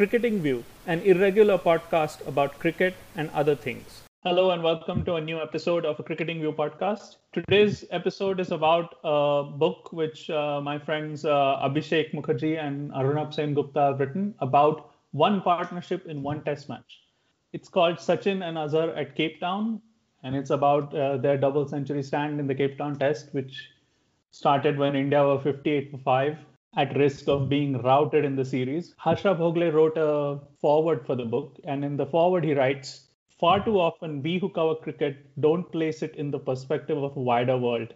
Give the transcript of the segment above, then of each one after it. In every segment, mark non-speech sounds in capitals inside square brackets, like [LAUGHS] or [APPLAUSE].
Cricketing View, an irregular podcast about cricket and other things. Hello and welcome to a new episode of a Cricketing View podcast. Today's episode is about a book which uh, my friends uh, Abhishek Mukherjee and Arunabh Sengupta have written about one partnership in one test match. It's called Sachin and Azhar at Cape Town, and it's about uh, their double century stand in the Cape Town test, which started when India were 58 for 5 at risk of being routed in the series. Harsha Bhogle wrote a foreword for the book, and in the foreword, he writes Far too often, we who cover cricket don't place it in the perspective of a wider world.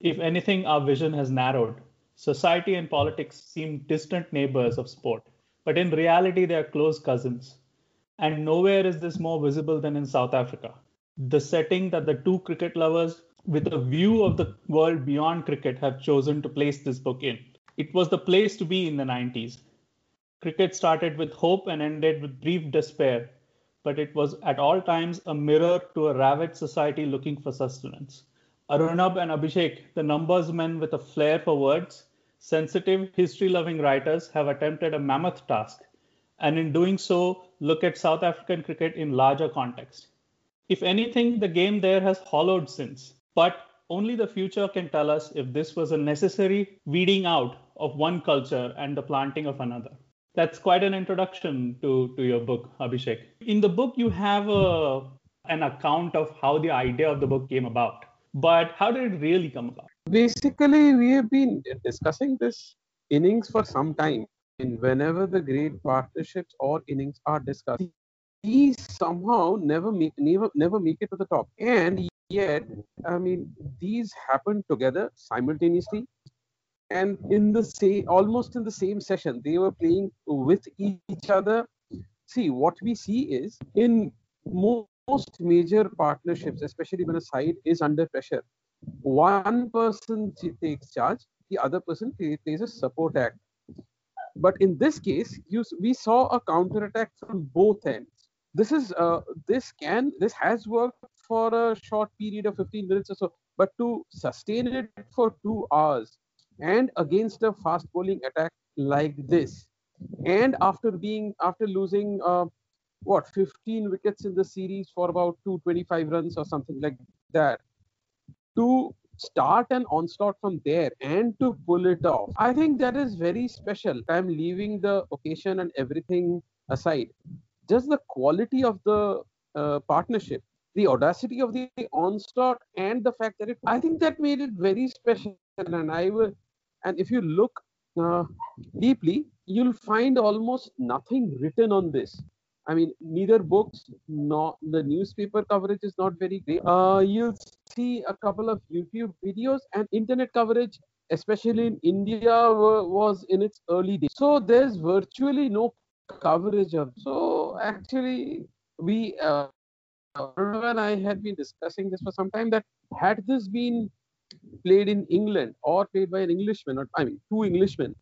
If anything, our vision has narrowed. Society and politics seem distant neighbors of sport, but in reality, they are close cousins. And nowhere is this more visible than in South Africa. The setting that the two cricket lovers, with a view of the world beyond cricket, have chosen to place this book in. It was the place to be in the 90s. Cricket started with hope and ended with brief despair, but it was at all times a mirror to a ravaged society looking for sustenance. Arunab and Abhishek, the numbers men with a flair for words, sensitive, history loving writers, have attempted a mammoth task, and in doing so, look at South African cricket in larger context. If anything, the game there has hollowed since, but only the future can tell us if this was a necessary weeding out of one culture and the planting of another. That's quite an introduction to, to your book, Abhishek. In the book, you have a, an account of how the idea of the book came about. But how did it really come about? Basically, we have been discussing this innings for some time. And whenever the great partnerships or innings are discussed, these somehow never make never never make it to the top. And yet, I mean, these happen together simultaneously and in the same almost in the same session they were playing with each other. See what we see is in most major partnerships especially when a side is under pressure one person takes charge the other person plays a support act. But in this case you, we saw a counter attack from both ends. This is uh, this can this has worked for a short period of 15 minutes or so but to sustain it for 2 hours and against a fast bowling attack like this. And after being after losing uh, what 15 wickets in the series for about 225 runs or something like that to start an onslaught from there and to pull it off i think that is very special. I'm leaving the occasion and everything aside. Just the quality of the uh, partnership the audacity of the onslaught and the fact that it i think that made it very special. And i will and if you look uh, deeply, you'll find almost nothing written on this. I mean, neither books nor the newspaper coverage is not very great. Uh, you'll see a couple of YouTube videos and internet coverage, especially in India, was in its early days. So there's virtually no coverage of. So actually, we uh, and I had been discussing this for some time that had this been played in England or played by an Englishman, or I mean, two Englishmen,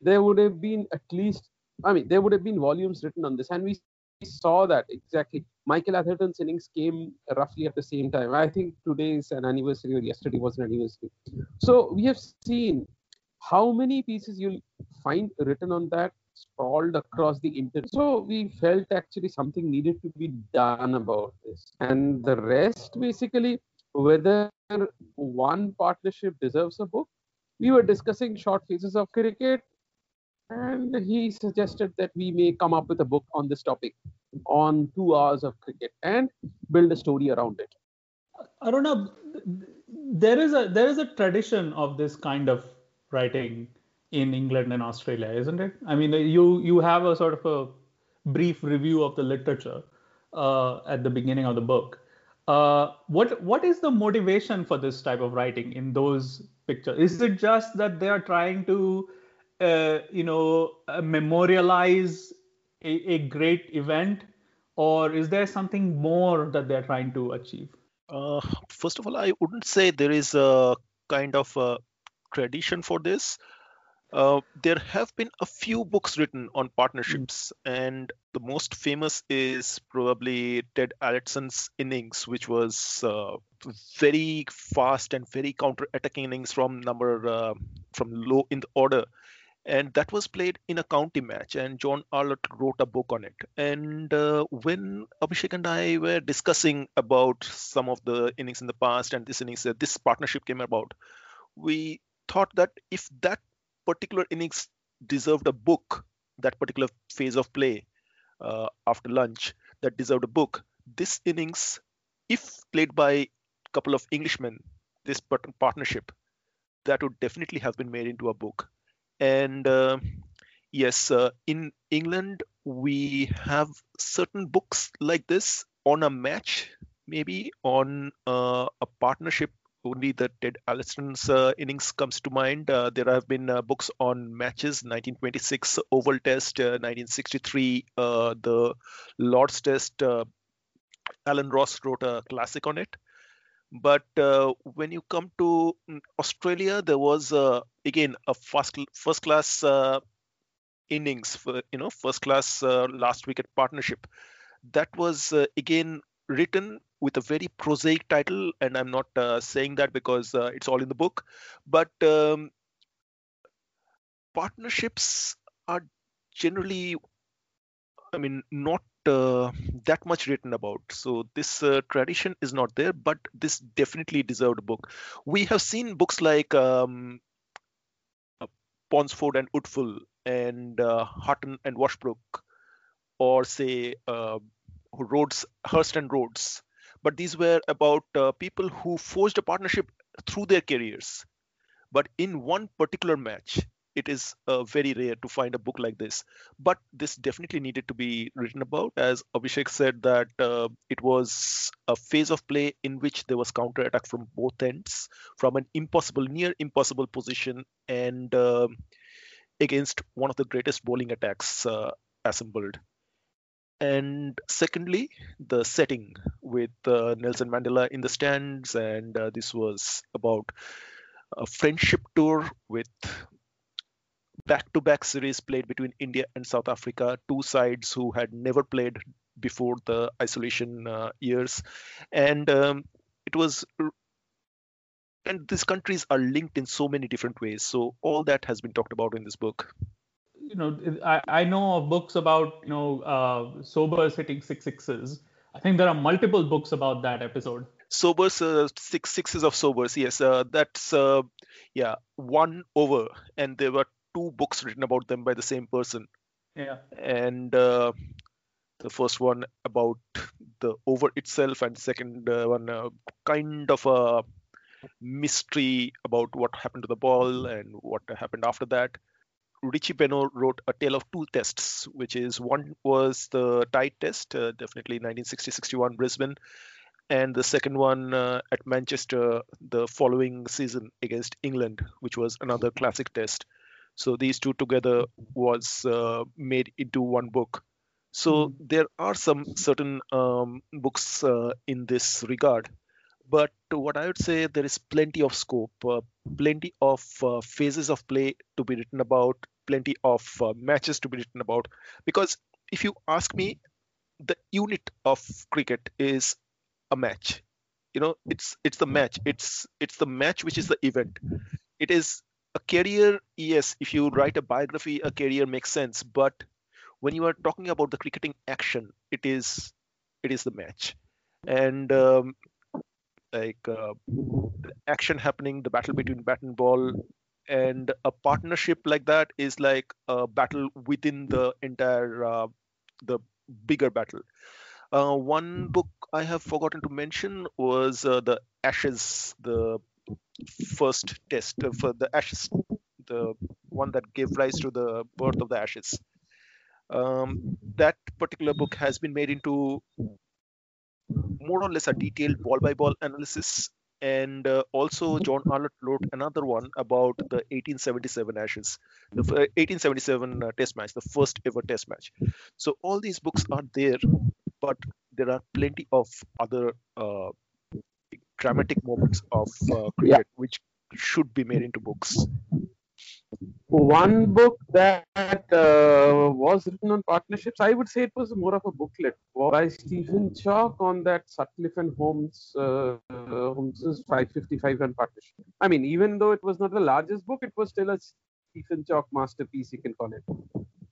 there would have been at least, I mean, there would have been volumes written on this. And we saw that exactly. Michael Atherton's innings came roughly at the same time. I think today is an anniversary or yesterday was an anniversary. So we have seen how many pieces you'll find written on that sprawled across the internet. So we felt actually something needed to be done about this. And the rest basically, whether one partnership deserves a book. We were discussing short phases of cricket, and he suggested that we may come up with a book on this topic on two hours of cricket and build a story around it. Aruna, there is a there is a tradition of this kind of writing in England and Australia, isn't it? I mean, you you have a sort of a brief review of the literature uh, at the beginning of the book. Uh, what what is the motivation for this type of writing in those pictures? Is it just that they are trying to, uh, you know, uh, memorialize a, a, great event, or is there something more that they're trying to achieve? Uh, first of all, I wouldn't say there is a kind of a tradition for this. Uh, there have been a few books written on partnerships, mm. and the most famous is probably Ted Alletson's innings, which was uh, very fast and very counter-attacking innings from number uh, from low in the order, and that was played in a county match and john arlott wrote a book on it and uh, when abhishek and i were discussing about some of the innings in the past and this innings this partnership came about we thought that if that particular innings deserved a book that particular phase of play uh, after lunch that deserved a book this innings if played by a couple of englishmen this partnership that would definitely have been made into a book and uh, yes, uh, in England, we have certain books like this on a match, maybe on uh, a partnership. Only the Ted Alletson's uh, innings comes to mind. Uh, there have been uh, books on matches, 1926 Oval Test, 1963 the Lord's Test. Alan Ross wrote a classic on it. But uh, when you come to mm, Australia, there was uh, again a first first class uh, innings, for, you know, first class uh, last wicket partnership. That was uh, again written with a very prosaic title, and I'm not uh, saying that because it's all in the book, but um, partnerships are generally, I mean, not uh, that much written about. So this uh, tradition is not there, but this definitely deserved a book. We have seen books like um, uh, Ponsford and Woodfull and uh, Hutton and Washbrook, or say uh, Rhodes, Hirst and Rhodes. But these were about uh, people who forged a partnership through their careers. But in one particular match, it is uh, very rare to find a book like this but this definitely needed to be written about as abhishek said that uh, it was a phase of play in which there was counter attack from both ends from an impossible near impossible position and uh, against one of the greatest bowling attacks uh, assembled and secondly the setting with uh, nelson mandela in the stands and uh, this was about a friendship tour with back-to-back series played between India and South Africa, two sides who had never played before the isolation uh, years, and um, it was. And these countries are linked in so many different ways. So all that has been talked about in this book. You know, I, I know of books about you know uh, Sobers hitting six sixes. I think there are multiple books about that episode. Sobers, uh, six sixes of Sobers. Yes, uh, that's uh, yeah one over, and there were two books written about them by the same person. Yeah. And uh, the first one about the over itself, and second uh, one uh, kind of a mystery about what happened to the ball and what happened after that. Richie Benaud wrote a tale of two tests, which is one was the tied test, uh, definitely 1960-61 Brisbane, and the second one uh, at Manchester the following season against England, which was another classic test. So these two together was uh, made into one book. So mm. there are some certain um, books uh, in this regard. But what I would say, there is plenty of scope, uh, plenty of uh, phases of play to be written about, plenty of uh, matches to be written about. Because if you ask me, the unit of cricket is a match. You know, it's it's the match. It's it's the match which is the event. It is a career, yes, if you write a biography, a career makes sense. But when you are talking about the cricketing action, it is it is the match, and um, like uh, action happening, the battle between bat and ball, and a partnership like that is like a battle within the entire uh, the bigger battle. Uh, one book I have forgotten to mention was uh, the Ashes, the first test for the ashes, the one that gave rise to the birth of the ashes. Um, that particular book has been made into more or less a detailed ball by ball analysis. And uh, also, John Arlott wrote another one about the 1877 Ashes, the 1877 uh, Test match, the first ever Test match. So all these books are there, but there are plenty of other uh, dramatic moments of uh, cricket yeah. which should be made into books. One book that uh, was written on partnerships, I would say it was more of a booklet by Stephen Chalke on that Sutcliffe and Holmes uh, Holmes's 555 run partnership. I mean, even though it was not the largest book, it was still a Stephen Chalke masterpiece, you can call it.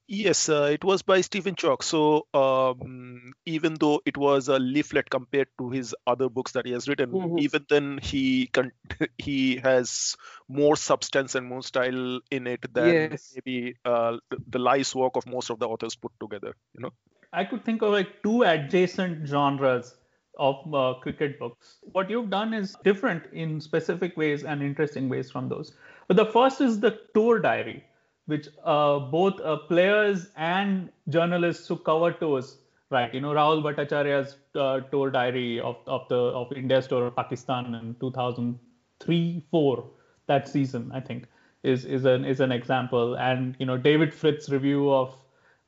Yes, uh, it was by Stephen Chalke. So um, even though it was a leaflet compared to his other books that he has written, Mhm. even then he con- [LAUGHS] he has more substance and more style in it than Yes. maybe uh, the, the life's work of most of the authors put together. You know. I could think of like two adjacent genres of uh, cricket books. What you've done is different in specific ways and interesting ways from those. But the first is the tour diary, which uh, both uh, players and journalists who cover tours, right? You know, Rahul Bhattacharya's uh, tour diary of, of the of India's tour of Pakistan in 2003, four that season, I think, is is an is an example. And you know, David Frith's review of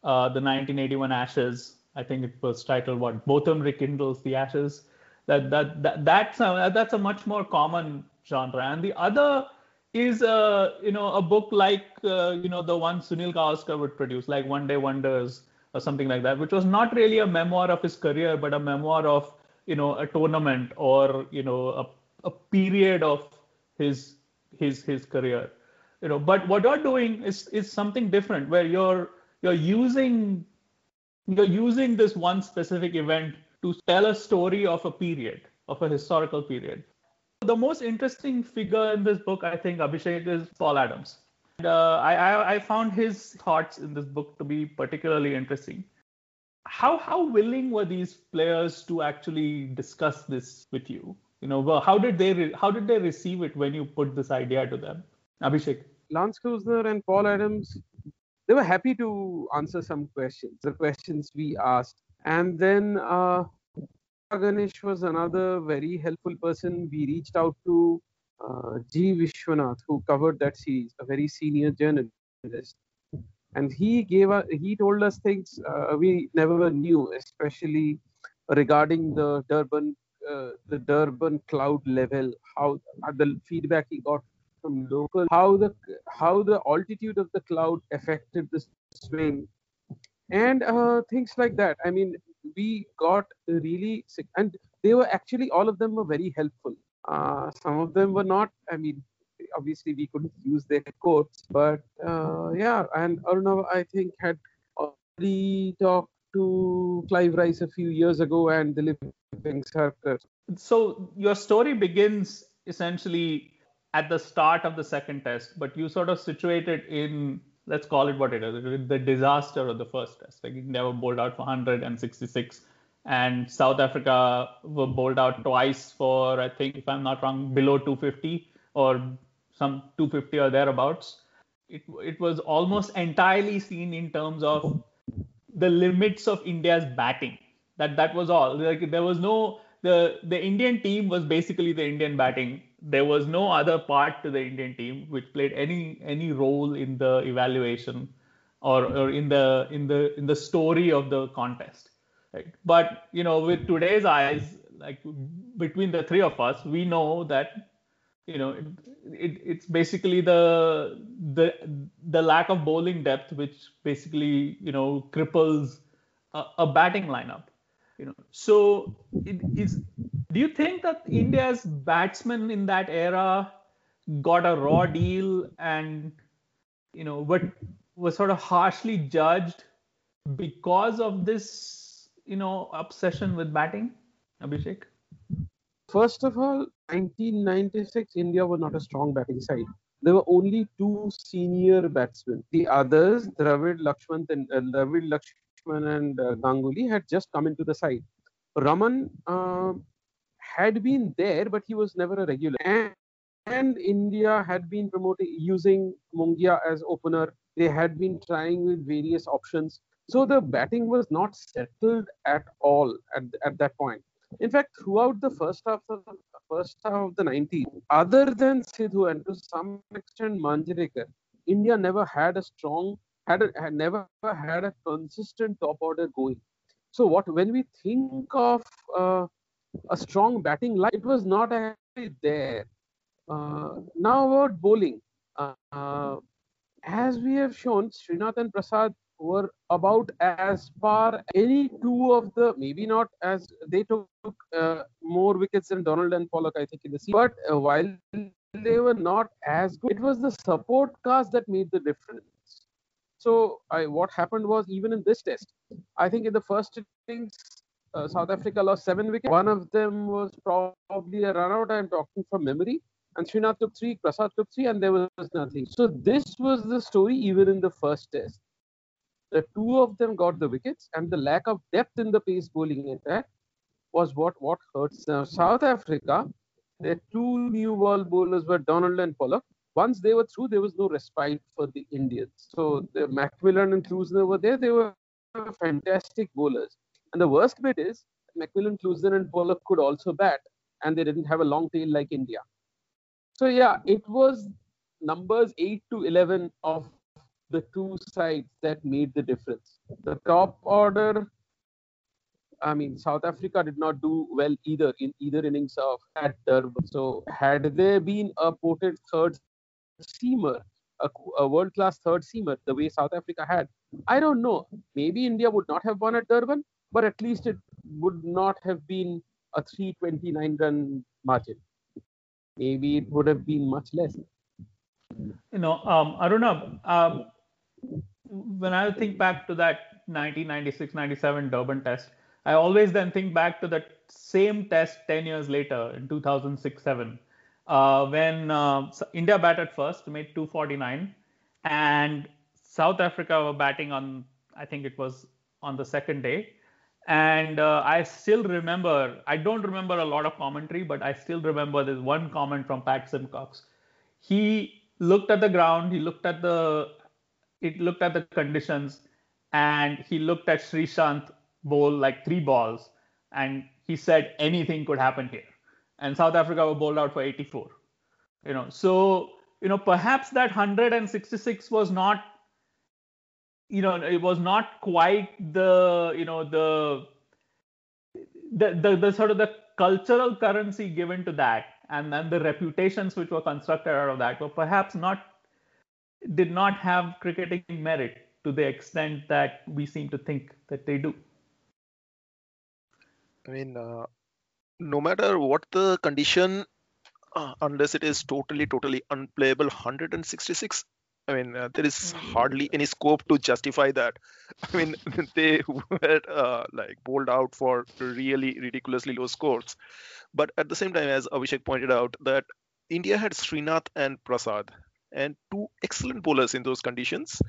uh, the 1981 Ashes. I think it was titled what Botham rekindles the Ashes. That that, that that's a, that's a much more common genre. And the other is a you know a book like uh, you know the one Sunil Gavaskar would produce, like One Day Wonders or something like that, which was not really a memoir of his career, but a memoir of you know a tournament or you know a, a period of his his his career. You know but what you're doing is is something different where you're you're using you're using this one specific event to tell a story of a period of a historical period the most interesting figure in this book i think abhishek is paul adams. And, uh, I, I i found his thoughts in this book to be particularly interesting. How how willing were these players to actually discuss this with you? You know how did they re- how did they receive it when you put this idea to them? Abhishek. Lance Klusener and Paul Adams, they were happy to answer some questions, the questions we asked. And then uh, Ganesh was another very helpful person. We reached out to uh, G. Vishwanath, who covered that series, a very senior journalist. And he gave us, he told us things uh, we never knew, especially regarding the Durban, uh, the Durban cloud level, how uh, the feedback he got from local, how the how the altitude of the cloud affected the swing, and uh, things like that. I mean, we got really sick, and they were actually all of them were very helpful. Uh, some of them were not. I mean, obviously we couldn't use their quotes, but uh, yeah. And Arnav, I think, had already talked to Clive Rice a few years ago and Dilip Vengsarkar. so your story begins essentially at the start of the second test, but you sort of situate it in, let's call it what it is, the disaster of the first test. Like India were bowled out for 166, and South Africa were bowled out twice for, I think, if I'm not wrong, below 250 or some 250 or thereabouts. It, it was almost entirely seen in terms of the limits of India's batting. That that was all. Like there was no the the Indian team was basically the Indian batting. There was no other part to the Indian team which played any any role in the evaluation or, or in the in the in the story of the contest. Right? But you know, with today's eyes, like between the three of us, we know that you know it, it, it's basically the the the lack of bowling depth which basically you know cripples a, a batting lineup you know so it is do you think that india's batsmen in that era got a raw deal and you know what was sort of harshly judged because of this you know obsession with batting abhishek First of all, 1996, India was not a strong batting side. There were only two senior batsmen. The others, Dravid Lakshman and uh, Dravid And uh, Ganguly, had just come into the side. Raman uh, had been there, but he was never a regular. And, and India had been promoting using Mongia as opener. They had been trying with various options. So the batting was not settled at all at, at that point. In fact, throughout the first half of the first half of the 90s, other than Sidhu and to some extent Manjrekar, India never had a strong, had, a, had never had a consistent top order going. So what when we think of uh, a strong batting line, it was not actually there. Uh, now about bowling, uh, as we have shown, Srinath and Prasad were about as far any two of the maybe not as they took uh, more wickets than Donald and Pollock I think in the season but uh, while they were not as good. It was the support cast that made the difference. So I, what happened was even in this test, I think in the first innings, uh, South Africa lost seven wickets. One of them was probably a run out. I'm talking from memory. And Srinath took three, Prasad took three, and there was nothing. So this was the story even in the first test. The two of them got the wickets, and the lack of depth in the pace bowling attack was what what hurts. South Africa, their two new ball bowlers were Donald and Pollock. Once they were through, there was no respite for the Indians. So the McMillan and Klusener were there. They were fantastic bowlers. And the worst bit is McMillan, Klusener, and Pollock could also bat, and they didn't have a long tail like India. So yeah, it was numbers 8 to 11 of the two sides that made the difference. The top order, I mean, South Africa did not do well either in either innings of at Durban. So had there been a potent third seamer, a, a world-class third seamer, the way South Africa had, I don't know. Maybe India would not have won at Durban, but at least it would not have been a 329 run margin maybe it would have been much less. You know, um, Aruna, um, when I think back to that 1996-97 Durban test, I always then think back to that same test 10 years later in 2006-7, uh, when uh, India batted first, made 249, and South Africa were batting on, I think it was on the second day, and uh, I still remember, I don't remember a lot of commentary, but I still remember this one comment from Pat Symcox. He looked at the ground, he looked at the, it looked at the conditions, and he looked at Sreesanth bowl like three balls, and he said anything could happen here. And South Africa were bowled out for 84. You know, so you know perhaps that 166 was not you know it was not quite the you know the the, the, the sort of the cultural currency given to that and then the reputations which were constructed out of that were perhaps not did not have cricketing merit to the extent that we seem to think that they do i mean uh, no matter what the condition uh, unless it is totally totally unplayable 166 I mean, uh, there is mm-hmm. hardly any scope to justify that. I mean, [LAUGHS] they were uh, like bowled out for really ridiculously low scores. But at the same time, as Abhishek pointed out, that India had Srinath and Prasad, and two excellent bowlers in those conditions.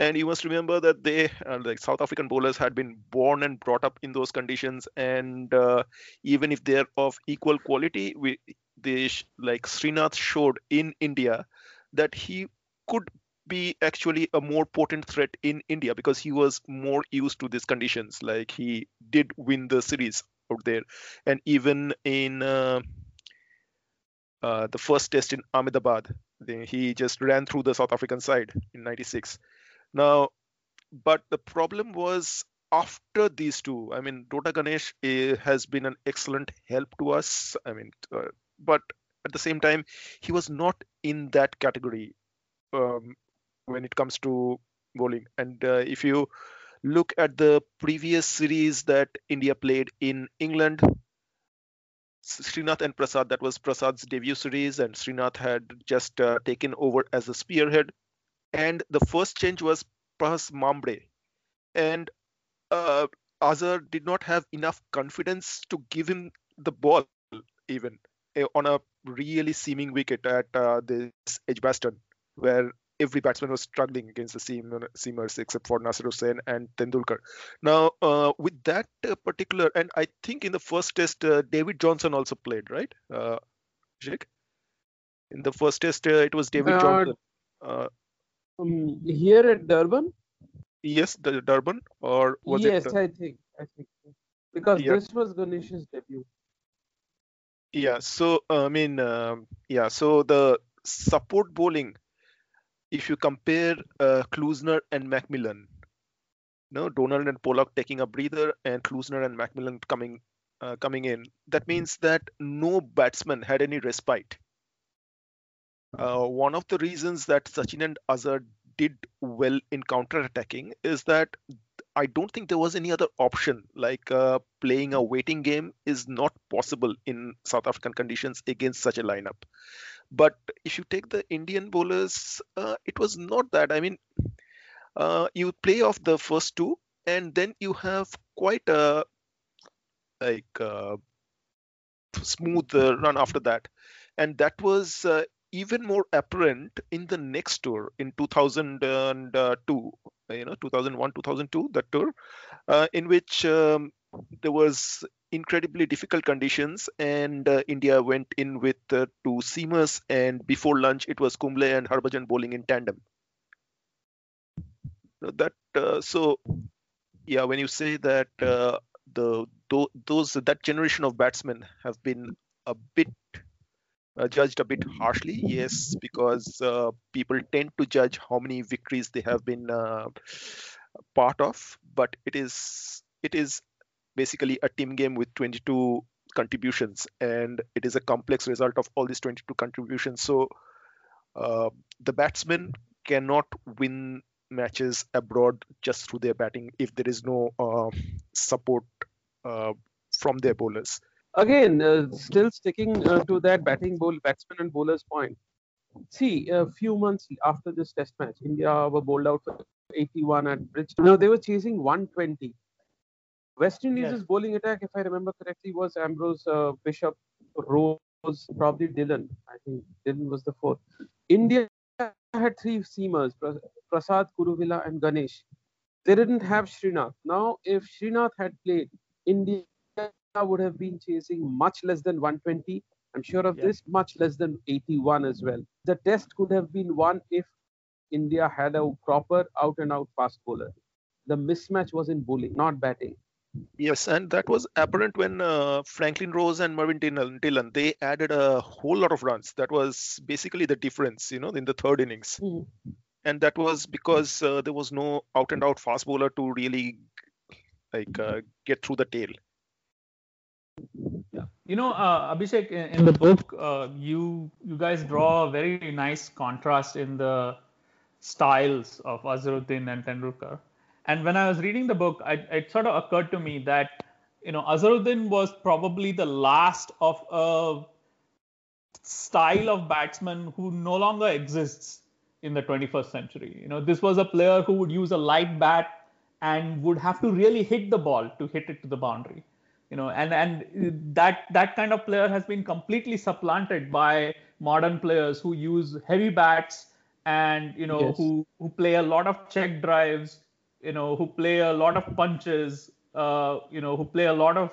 And you must remember that they, uh, like South African bowlers, had been born and brought up in those conditions. And uh, even if they're of equal quality, we, they like Srinath showed in India that he could be actually a more potent threat in India because he was more used to these conditions. Like he did win the series out there, and even in uh, uh, the first test in Ahmedabad, he just ran through the South African side in '96. Now, but the problem was after these two. I mean, Dodda Ganesh uh, has been an excellent help to us. I mean, uh, but at the same time, he was not in that category um, when it comes to bowling. And uh, if you look at the previous series that India played in England, Srinath and Prasad, that was Prasad's debut series, and Srinath had just uh, taken over as a spearhead. And the first change was Paras Mhambrey. And uh, Azhar did not have enough confidence to give him the ball, even eh, on a really seeming wicket at uh, this Edgbaston where every batsman was struggling against the seam, seamers except for Nasser Hussain and Tendulkar. Now, uh, with that uh, particular, and I think in the first test, uh, David Johnson also played, right? Uh, Jake? In the first test, uh, it was David uh, Johnson. Uh, um, here at Durban? Yes, the Durban, or was yes, it? Yes, I think. I think because yeah. this was Ganesh's debut. Yeah. So I mean, um, yeah. So the support bowling if you compare uh, Klusener and McMillan, no, Donald and Pollock taking a breather and Klusener and McMillan coming uh, coming in, that means that no batsman had any respite. Uh, one of the reasons that Sachin and Azhar did well in counter-attacking is that I don't think there was any other option. Like uh, playing a waiting game is not possible in South African conditions against such a lineup But if you take the Indian bowlers, uh, it was not that. I mean, uh, you play off the first two, and then you have quite a like uh, smooth uh, run after that, and that was uh, even more apparent in the next tour in 2002 you know 2001 2002 that tour uh, in which um, there was incredibly difficult conditions and uh, india went in with uh, two seamers and before lunch it was kumble and harbhajan bowling in tandem. That uh, so yeah when you say that uh, the those that generation of batsmen have been a bit uh, judged a bit harshly yes because uh, people tend to judge how many victories they have been uh, part of but it is it is basically a team game with 22 contributions and it is a complex result of all these 22 contributions. So uh, the batsmen cannot win matches abroad just through their batting if there is no uh, support uh, from their bowlers again, uh, still sticking uh, to that batting bowl, batsman and bowlers point. See, a few months after this test match, India were bowled out for 81 at Bridge. No, they were chasing 120. West Indies' yes. bowling attack, if I remember correctly, was Ambrose, uh, Bishop, Rose, probably Dillon. I think Dillon was the fourth. India had three seamers, Prasad, Kuruvilla, and Ganesh. They didn't have Srinath. Now, if Srinath had played, India would have been chasing much less than 120. I'm sure of yeah. this, much less than 81 as well. The test could have been won if India had a proper out and out fast bowler. The mismatch was in bowling, not batting. Yes, and that was apparent when uh, Franklyn Rose and Mervyn Dillon they added a whole lot of runs. That was basically the difference, you know, in the third innings. Mm-hmm. And that was because uh, there was no out and out fast bowler to really like uh, get through the tail. You know, uh, Abhishek, in, in the book, uh, you you guys draw a very nice contrast in the styles of Azharuddin and Tendulkar. And when I was reading the book, I, it sort of occurred to me that you know Azharuddin was probably the last of a style of batsman who no longer exists in the 21st century. You know, this was a player who would use a light bat and would have to really hit the ball to hit it to the boundary you know and and that that kind of player has been completely supplanted by modern players who use heavy bats and you know yes. who who play a lot of check drives you know who play a lot of punches uh, you know who play a lot of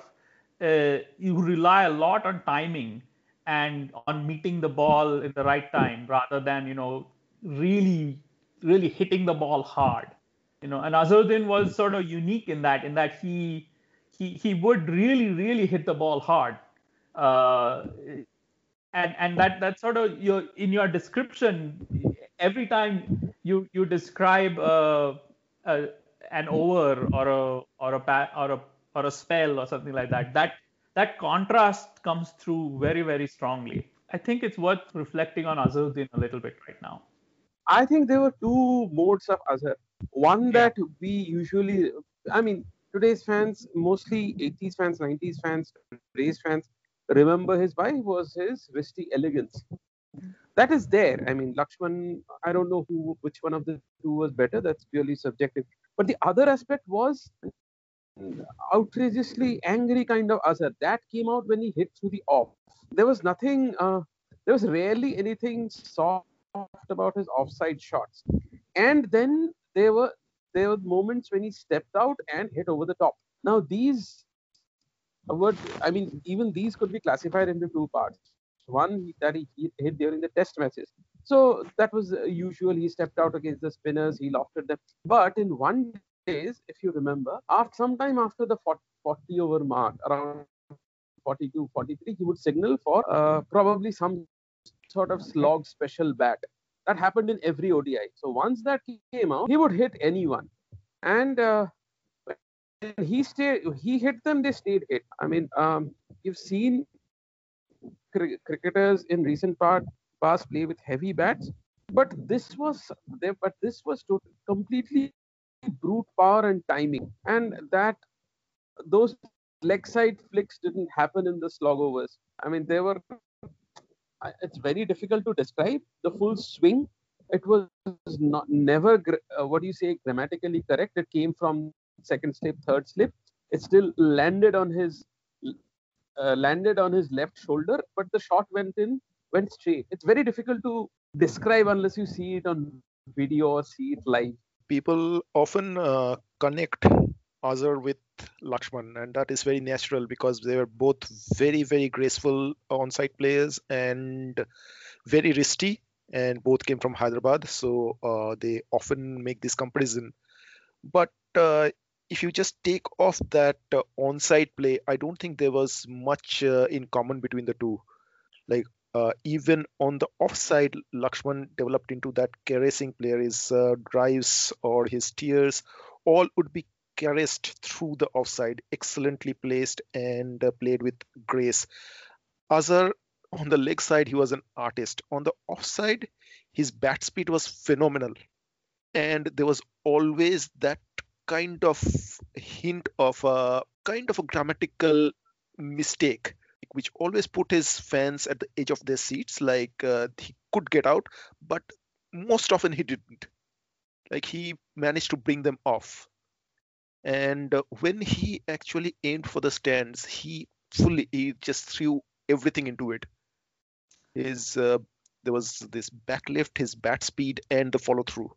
uh, you rely a lot on timing and on meeting the ball in the right time rather than you know really really hitting the ball hard you know and Azharuddin was sort of unique in that in that he he he would really really hit the ball hard. Uh, and and that that sort of your in your description every time you you describe uh, uh, an over or a or a or a or a spell or something like that that that contrast comes through very very strongly. I think it's worth reflecting on azharuddin a little bit right now. I think there were two modes of azhar. One yeah. that we usually i mean today's fans, mostly 80s fans, 90s fans, today's fans, remember his why was his wristy elegance. That is there. I mean, Lakshman, I don't know who, which one of the two was better. That's purely subjective. But the other aspect was outrageously angry kind of Azhar. That came out when he hit through the off. There was nothing, uh, there was rarely anything soft about his offside shots. And then there were there were moments when he stepped out and hit over the top. Now these were, I mean, even these could be classified into two parts. One that he hit during the test matches. So that was usual. He stepped out against the spinners, he lofted them. But in one days, if you remember, after sometime after the 40, 40 over mark, around 42, 43, he would signal for uh, probably some sort of slog special bat that happened in every ODI. So once that came out, he would hit anyone, and uh, he stayed. He hit them. They stayed hit. I mean, um, you've seen cr- cricketers in recent part, past play with heavy bats, but this was there. But this was totally, completely brute power and timing, and that those leg side flicks didn't happen in the slog overs. I mean, they were it's very difficult to describe the full swing. It was not never uh, what do you say grammatically correct. It came from second slip, third slip. It still landed on his uh, landed on his left shoulder, but the shot went in, went straight. It's very difficult to describe unless you see it on video or see it live. People often uh, connect Azhar with Lakshman, and that is very natural because they were both very, very graceful on-side players and very risky, and both came from Hyderabad, so uh, they often make this comparison. But uh, if you just take off that uh, on-side play, I don't think there was much uh, in common between the two. Like uh, even on the offside, Lakshman developed into that caressing player. His uh, drives or his tears all would be caressed through the offside, excellently placed and uh, played with grace. Azhar on the leg side, he was an artist. On the offside, his bat speed was phenomenal. And there was always that kind of hint of a kind of a grammatical mistake which always put his fans at the edge of their seats like uh, he could get out but most often he didn't like he managed to bring them off and when he actually aimed for the stands he fully he just threw everything into it. His uh, there was this back lift his bat speed and the follow through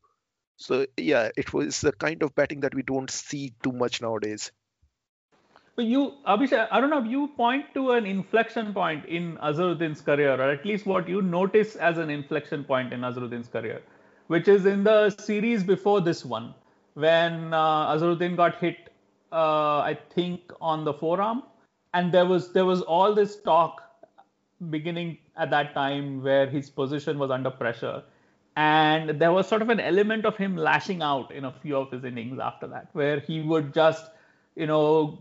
so yeah, it was the kind of batting that we don't see too much nowadays. But you, Abhishek, I don't know, if you point to an inflection point in Azharuddin's career, or at least what you notice as an inflection point in Azharuddin's career, which is in the series before this one, when uh, Azharuddin got hit, uh, I think, on the forearm, and there was there was all this talk beginning at that time where his position was under pressure and there was sort of an element of him lashing out in a few of his innings after that, where he would just, you know,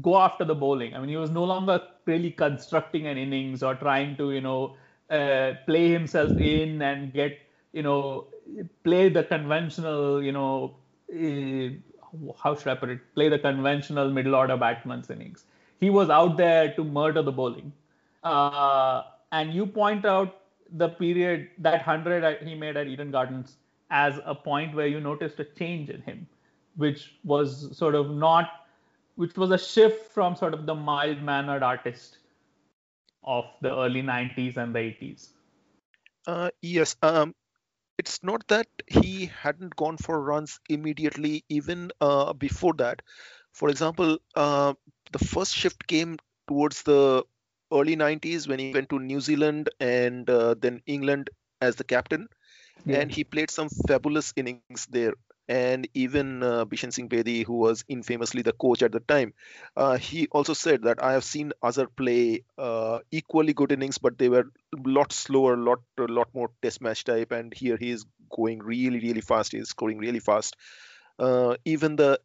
go after the bowling. I mean, he was no longer really constructing an innings or trying to, you know, uh, play himself in and get, you know, play the conventional, you know, how should I put it? Play the conventional middle order batsman's innings. He was out there to murder the bowling. Uh, and you point out the period that 100 he made at Eden Gardens as a point where you noticed a change in him, which was sort of not, which was a shift from sort of the mild mannered artist of the early 90s and the 80s. Uh, yes. Um, it's not that he hadn't gone for runs immediately, even uh, before that. For example, uh, the first shift came towards the early 90s when he went to New Zealand and uh, then England as the captain. Yeah. And he played some fabulous innings there. And even uh, Bishan Singh Bedi, who was infamously the coach at the time, uh, he also said that I have seen Azhar play uh, equally good innings, but they were a lot slower, a lot, lot more test match type. And here he is going really, really fast. He's scoring really fast. Uh, even the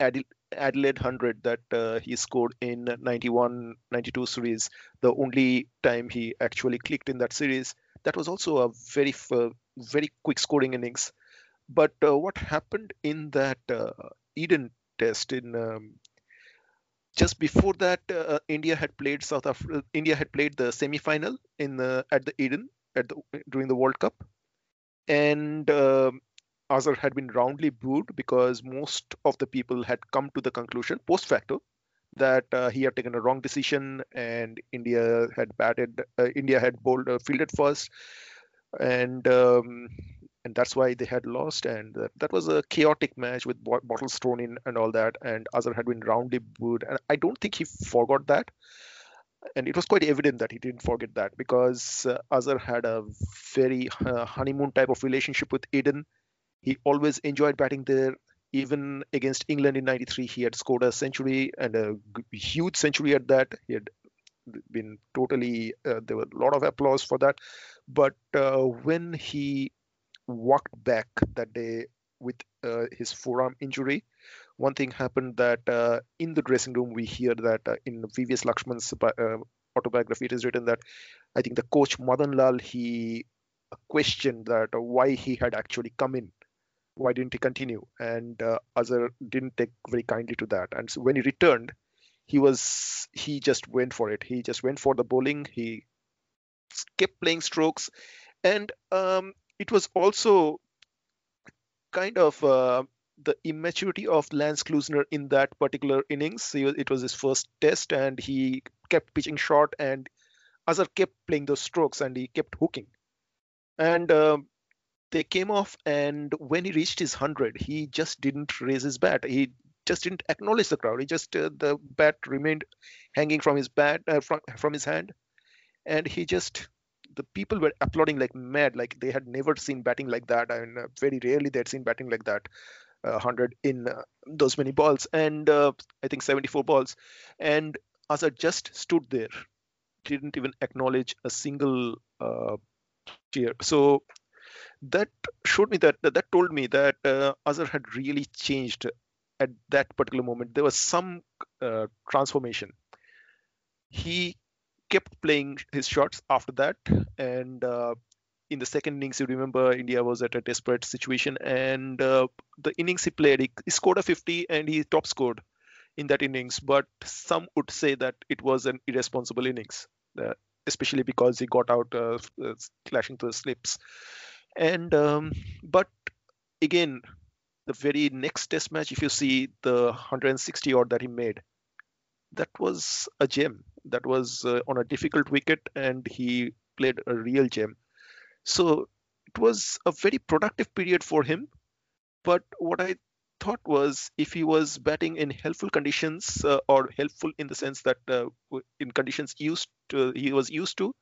Adelaide 100 that uh, he scored in 91 92 series, the only time he actually clicked in that series. That was also a very, uh, very quick scoring innings. But uh, what happened in that uh, Eden test in um, just before that, uh, India had played South Africa. India had played the semi-final in the, at the Eden at the, during the World Cup, and um, Azhar had been roundly booed because most of the people had come to the conclusion post facto that uh, he had taken a wrong decision and India had batted, uh, India had bowled, uh, fielded first, and um, and that's why they had lost. And that, that was a chaotic match with bottles thrown in and all that. And Azhar had been roundly booed, and I don't think he forgot that. And it was quite evident that he didn't forget that because uh, Azhar had a very uh, honeymoon type of relationship with Eden he always enjoyed batting there. Even against England in '93, he had scored a century and a huge century at that. He had been totally uh, there were a lot of applause for that. But uh, when he walked back that day with uh, his forearm injury, one thing happened that uh, in the dressing room we hear that uh, in VVS Lakshman's uh, autobiography it is written that I think the coach Madan Lal he questioned that why he had actually come in why didn't he continue? And uh, Azhar didn't take very kindly to that. And so when he returned, he was he just went for it. He just went for the bowling. He kept playing strokes, and um, it was also kind of uh, the immaturity of Lance Klusener in that particular innings. It was his first test, and he kept pitching short, and Azhar kept playing those strokes, and he kept hooking. And uh, they came off, and when he reached his hundred, he just didn't raise his bat. He just didn't acknowledge the crowd. He just uh, the bat remained hanging from his bat uh, from from his hand, and he just the people were applauding like mad, like they had never seen batting like that. I mean, uh, very rarely they had seen batting like that. 100 in uh, those many balls, and uh, I think 74 balls, and Azhar just stood there, didn't even acknowledge a single uh, cheer. So that showed me that that told me that uh, Azhar had really changed at that particular moment. There was some uh, transformation. He kept playing his shots after that, and uh, in the second innings, you remember India was at a desperate situation, and uh, the innings he played, he, he, scored a 50 and he top scored in that innings. But some would say that it was an irresponsible innings, uh, especially because he got out uh, clashing to the slips. And um, but again, the very next Test match, if you see the 160 odd that he made, that was a gem. That was uh, on a difficult wicket, and he played a real gem so it was a very productive period for him. But what I thought was if he was batting in helpful conditions uh, or helpful in the sense that uh, in conditions used to, he was used to,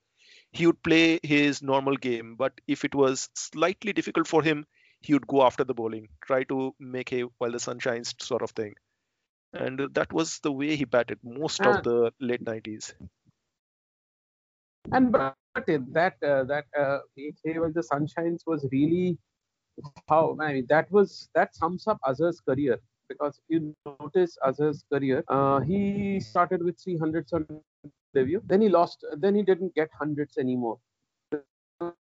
he would play his normal game. But if it was slightly difficult for him, he would go after the bowling, try to make hay while the sun shines, sort of thing. And that was the way he batted most of ah. the late 90s. And but that uh, that uh, when the sunshines was really how I mean that was that sums up Azhar's career because if you notice Azhar's career, uh, he started with 300s on debut, then he lost, then he didn't get hundreds anymore. There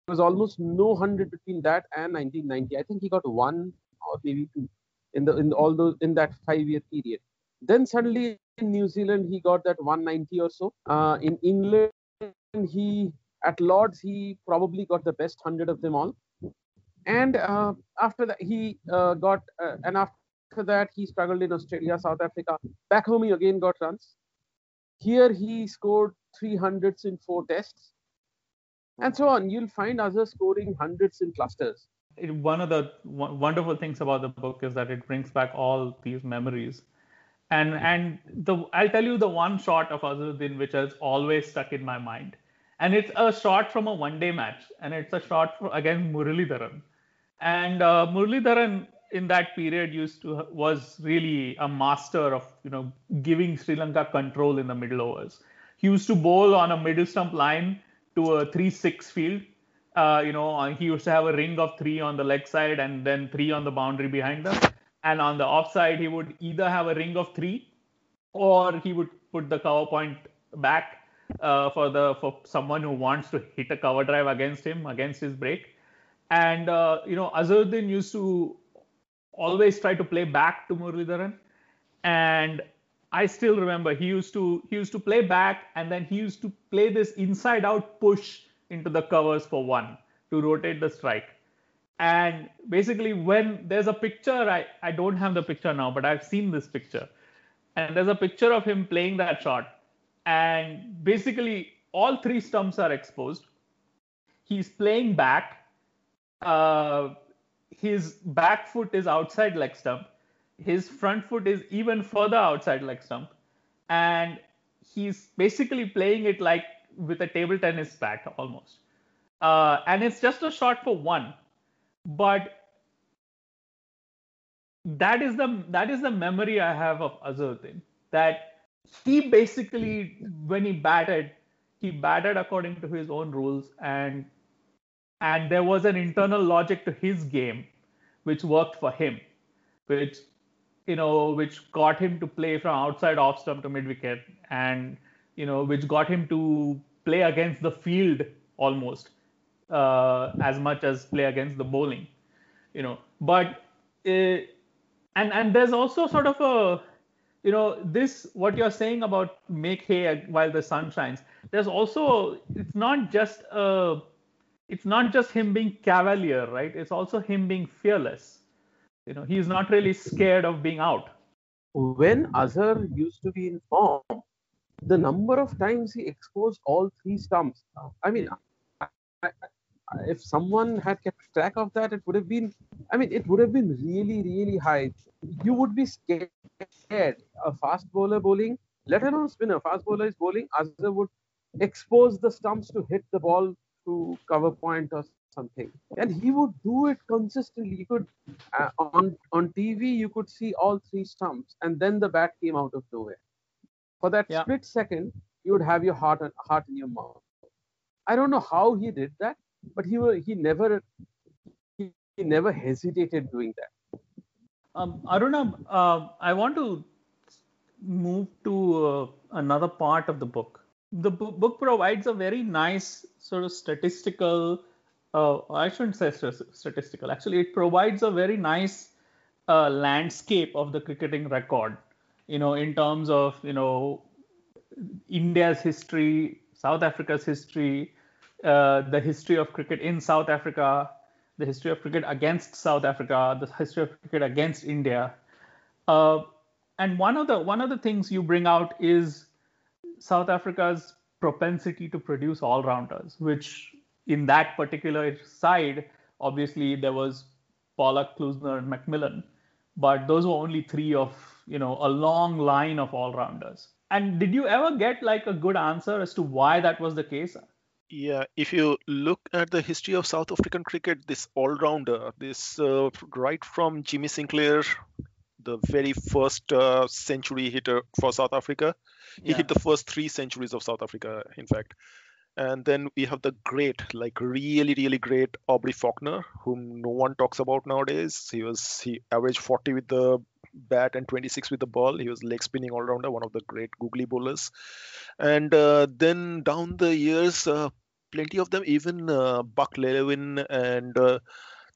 was almost no hundred between that and 1990. I think he got one or maybe two in the in all those in that five year period. Then suddenly in New Zealand he got that 190 or so. Uh, in England he at Lords he probably got the best hundred of them all. And uh, after that he uh, got uh, and after that he struggled in Australia, South Africa. Back home he again got runs. Here he scored 300s in four tests, and so on. You'll find others scoring hundreds in clusters. One of the wonderful things about the book is that it brings back all these memories and and the I'll tell you the one shot of Azharuddin which has always stuck in my mind, and it's a shot from a one-day match, and it's a shot for, against Muralidharan, and uh, Muralidharan in that period used to was really a master of you know giving Sri Lanka control in the middle overs. He used to bowl on a middle stump line to a three-six field. Uh, you know, he used to have a ring of three on the leg side and then three on the boundary behind them and on the offside he would either have a ring of three or he would put the cover point back uh, for the for someone who wants to hit a cover drive against him against his break. And uh, you know Azharuddin used to always try to play back to Muralidharan. And I still remember he used to he used to play back and then he used to play this inside out push into the covers for one to rotate the strike and basically when there's a picture I, I don't have the picture now but i've seen this picture. And there's a picture of him playing that shot. And basically all three stumps are exposed. He's playing back. Uh, his back foot is outside leg stump. His front foot is even further outside leg stump. And he's basically playing it like with a table tennis bat almost. Uh, and it's just a shot for one but that is the that is the memory I have of Azharuddin. That he basically, when he batted, he batted according to his own rules, and and there was an internal logic to his game, which worked for him, which you know, which got him to play from outside off stump to mid wicket, and you know, which got him to play against the field almost uh, as much as play against the bowling, you know. But uh, and and there's also sort of a you know this what you're saying about make hay while the sun shines there's also it's not just uh it's not just him being cavalier right it's also him being fearless you know he's not really scared of being out when Azhar used to be in form, the number of times he exposed all three stumps. I mean, I, I, if someone had kept track of that, it would have been, I mean, it would have been really, really high. You would be scared. A fast bowler bowling, let alone spinner, fast bowler is bowling, Azhar would expose the stumps to hit the ball to cover point or something and he would do it consistently you could uh, on on tv you could see all three stumps and then the bat came out of nowhere for that yeah. split second you would have your heart heart in your mouth i don't know how he did that but he were, he never he, he never hesitated doing that um aruna uh, i want to move to uh, another part of the book the book provides a very nice sort of statistical uh, I shouldn't say statistical. Actually, it provides a very nice uh, landscape of the cricketing record. You know, in terms of you know India's history, South Africa's history, uh, the history of cricket in South Africa, the history of cricket against South Africa, the history of cricket against India. Uh, and one of the one of the things you bring out is South Africa's propensity to produce all rounders, which in that particular side, obviously there was Pollock, Klusener, and McMillan, but those were only three of you know a long line of all rounders. And did you ever get like a good answer as to why that was the case? Yeah, if you look at the history of South African cricket, this all-rounder, this uh, right from Jimmy Sinclair, the very first uh, century hitter for South Africa, he yeah. hit the first three centuries of South Africa, in fact. And then we have the great, like really, really great Aubrey Faulkner, whom no one talks about nowadays. He was he averaged 40 with the bat and 26 with the ball. He was leg spinning all rounder, one of the great googly bowlers. And uh, then down the years, uh, plenty of them, even uh, Buck Llewellyn and uh,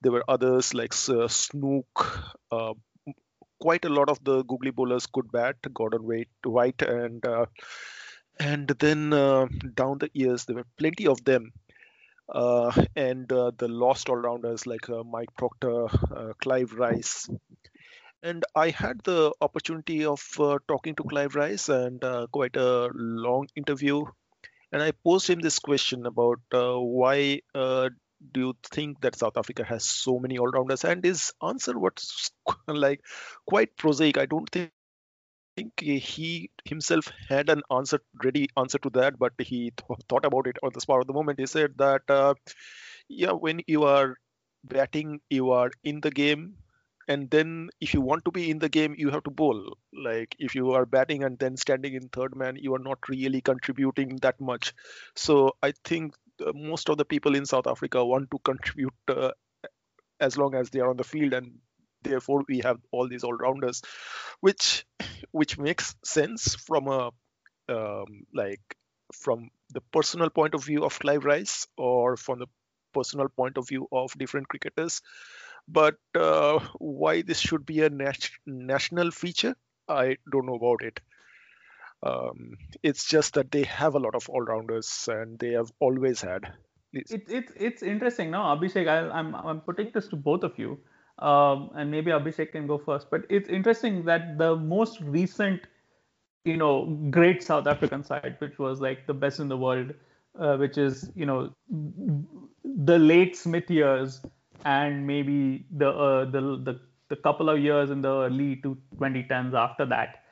there were others like uh, Snooke. Quite a lot of the googly bowlers could bat. Gordon White, White and and then down the years there were plenty of them uh, and uh, the lost all-rounders like uh, mike Procter clive rice and i had the opportunity of talking to clive rice and quite a long interview and i posed him this question about why do you think that south africa has so many all-rounders? And his answer was [LAUGHS] like quite prosaic. I don't think think he himself had an answer ready answer to that but he [LAUGHS] th- thought about it on the spot of the moment. He said that uh, yeah when you are batting you are in the game and then if you want to be in the game you have to bowl like if you are batting and then standing in third man you are not really contributing that much so i think uh, most of the people in south africa want to contribute uh, as long as they are on the field and therefore we have all these all rounders which [CLEARS THROAT] which makes sense from a um, like from the personal point of view of Clive Rice or from the personal point of view of different cricketers. But uh, why this should be a nat- national feature, I don't know about it. Um, it's just that they have a lot of all-rounders and they have always had. It, it, it's interesting now, Abhishek. I, I'm I'm putting this to both of you um, and maybe Abhishek can go first. But it's interesting that the most recent, you know, great South African side, which was like the best in the world, uh, which is you know the late Smith years and maybe the uh, the, the the couple of years in the early to 2010s after that.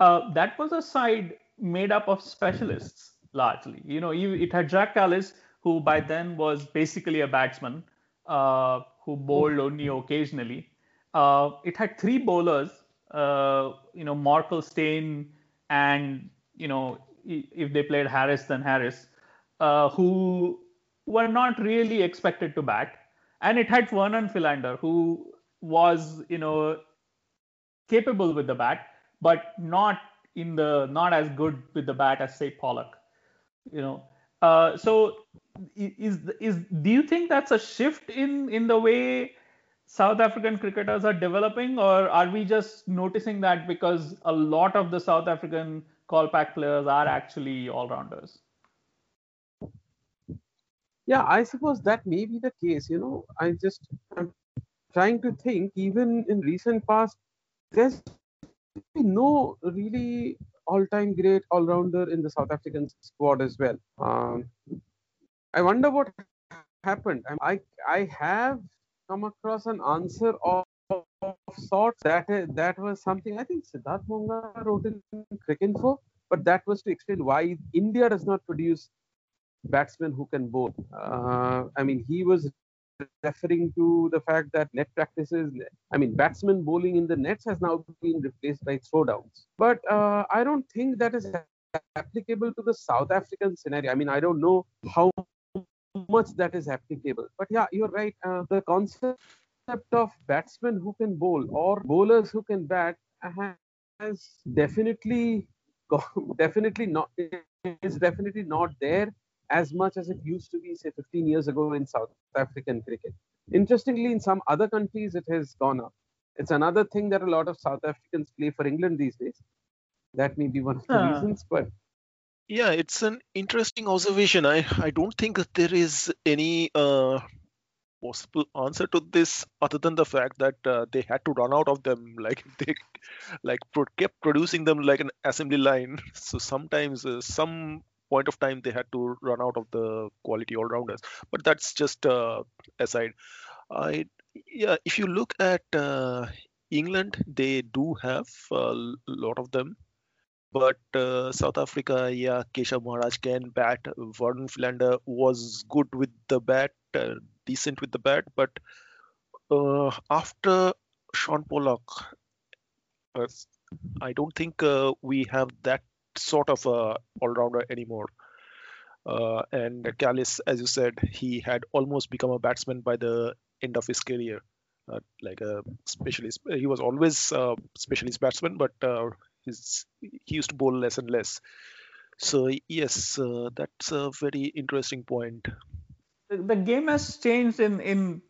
Uh, that was a side made up of specialists largely. You know, it had Jacques Kallis, who by then was basically a batsman. Uh, who bowled only occasionally. Uh, it had three bowlers, uh, you know, Morkel, Steyn, and you know, if they played Harris, then Harris, uh, who were not really expected to bat. And it had Vernon Philander, who was, you know, capable with the bat, but not in the not as good with the bat as say Pollock. You know, uh, so is is do you think that's a shift in in the way South African cricketers are developing, or are we just noticing that because a lot of the South African Kolpak players are actually all rounders? Yeah, I suppose that may be the case. You know, I just I'm trying to think. Even in recent past, there's no really all-time great all-rounder in the South African squad as well. Um, I wonder what happened. I I have come across an answer of, of sorts that that was something I think Sidharth Monga wrote in Cricinfo, but that was to explain why India does not produce batsmen who can bowl. Uh, I mean, he was referring to the fact that net practices, I mean, batsmen bowling in the nets has now been replaced by throwdowns. But uh, I don't think that is applicable to the South African scenario. I mean, I don't know how much that is applicable. But yeah, you're right. Uh, the concept of batsmen who can bowl or bowlers who can bat has definitely [LAUGHS] definitely not is definitely not there as much as it used to be say 15 years ago in south african cricket interestingly in some other countries it has gone up it's another thing that a lot of south africans play for england these days that may be one of the uh, reasons but yeah, it's an interesting observation. I, I don't think that there is any uh, possible answer to this other than the fact that uh, they had to run out of them. [LAUGHS] Like they like pro- kept producing them like an assembly line. [LAUGHS] So sometimes uh, some point of time they had to run out of the quality all rounders. But that's just uh, aside. I yeah, if you look at uh, England, they do have a lot of them but uh, South Africa, yeah, Keshav Maharaj can bat. Vernon Philander was good with the bat, uh, decent with the bat, but uh, after Shaun Pollock, uh, I don't think uh, we have that sort of a all-rounder anymore. Uh, and Kallis, as you said, he had almost become a batsman by the end of his career. Uh, like a specialist. He was always a specialist batsman, but uh, He's, he used to bowl less and less. So yes, uh, that's a very interesting point. The game has changed in in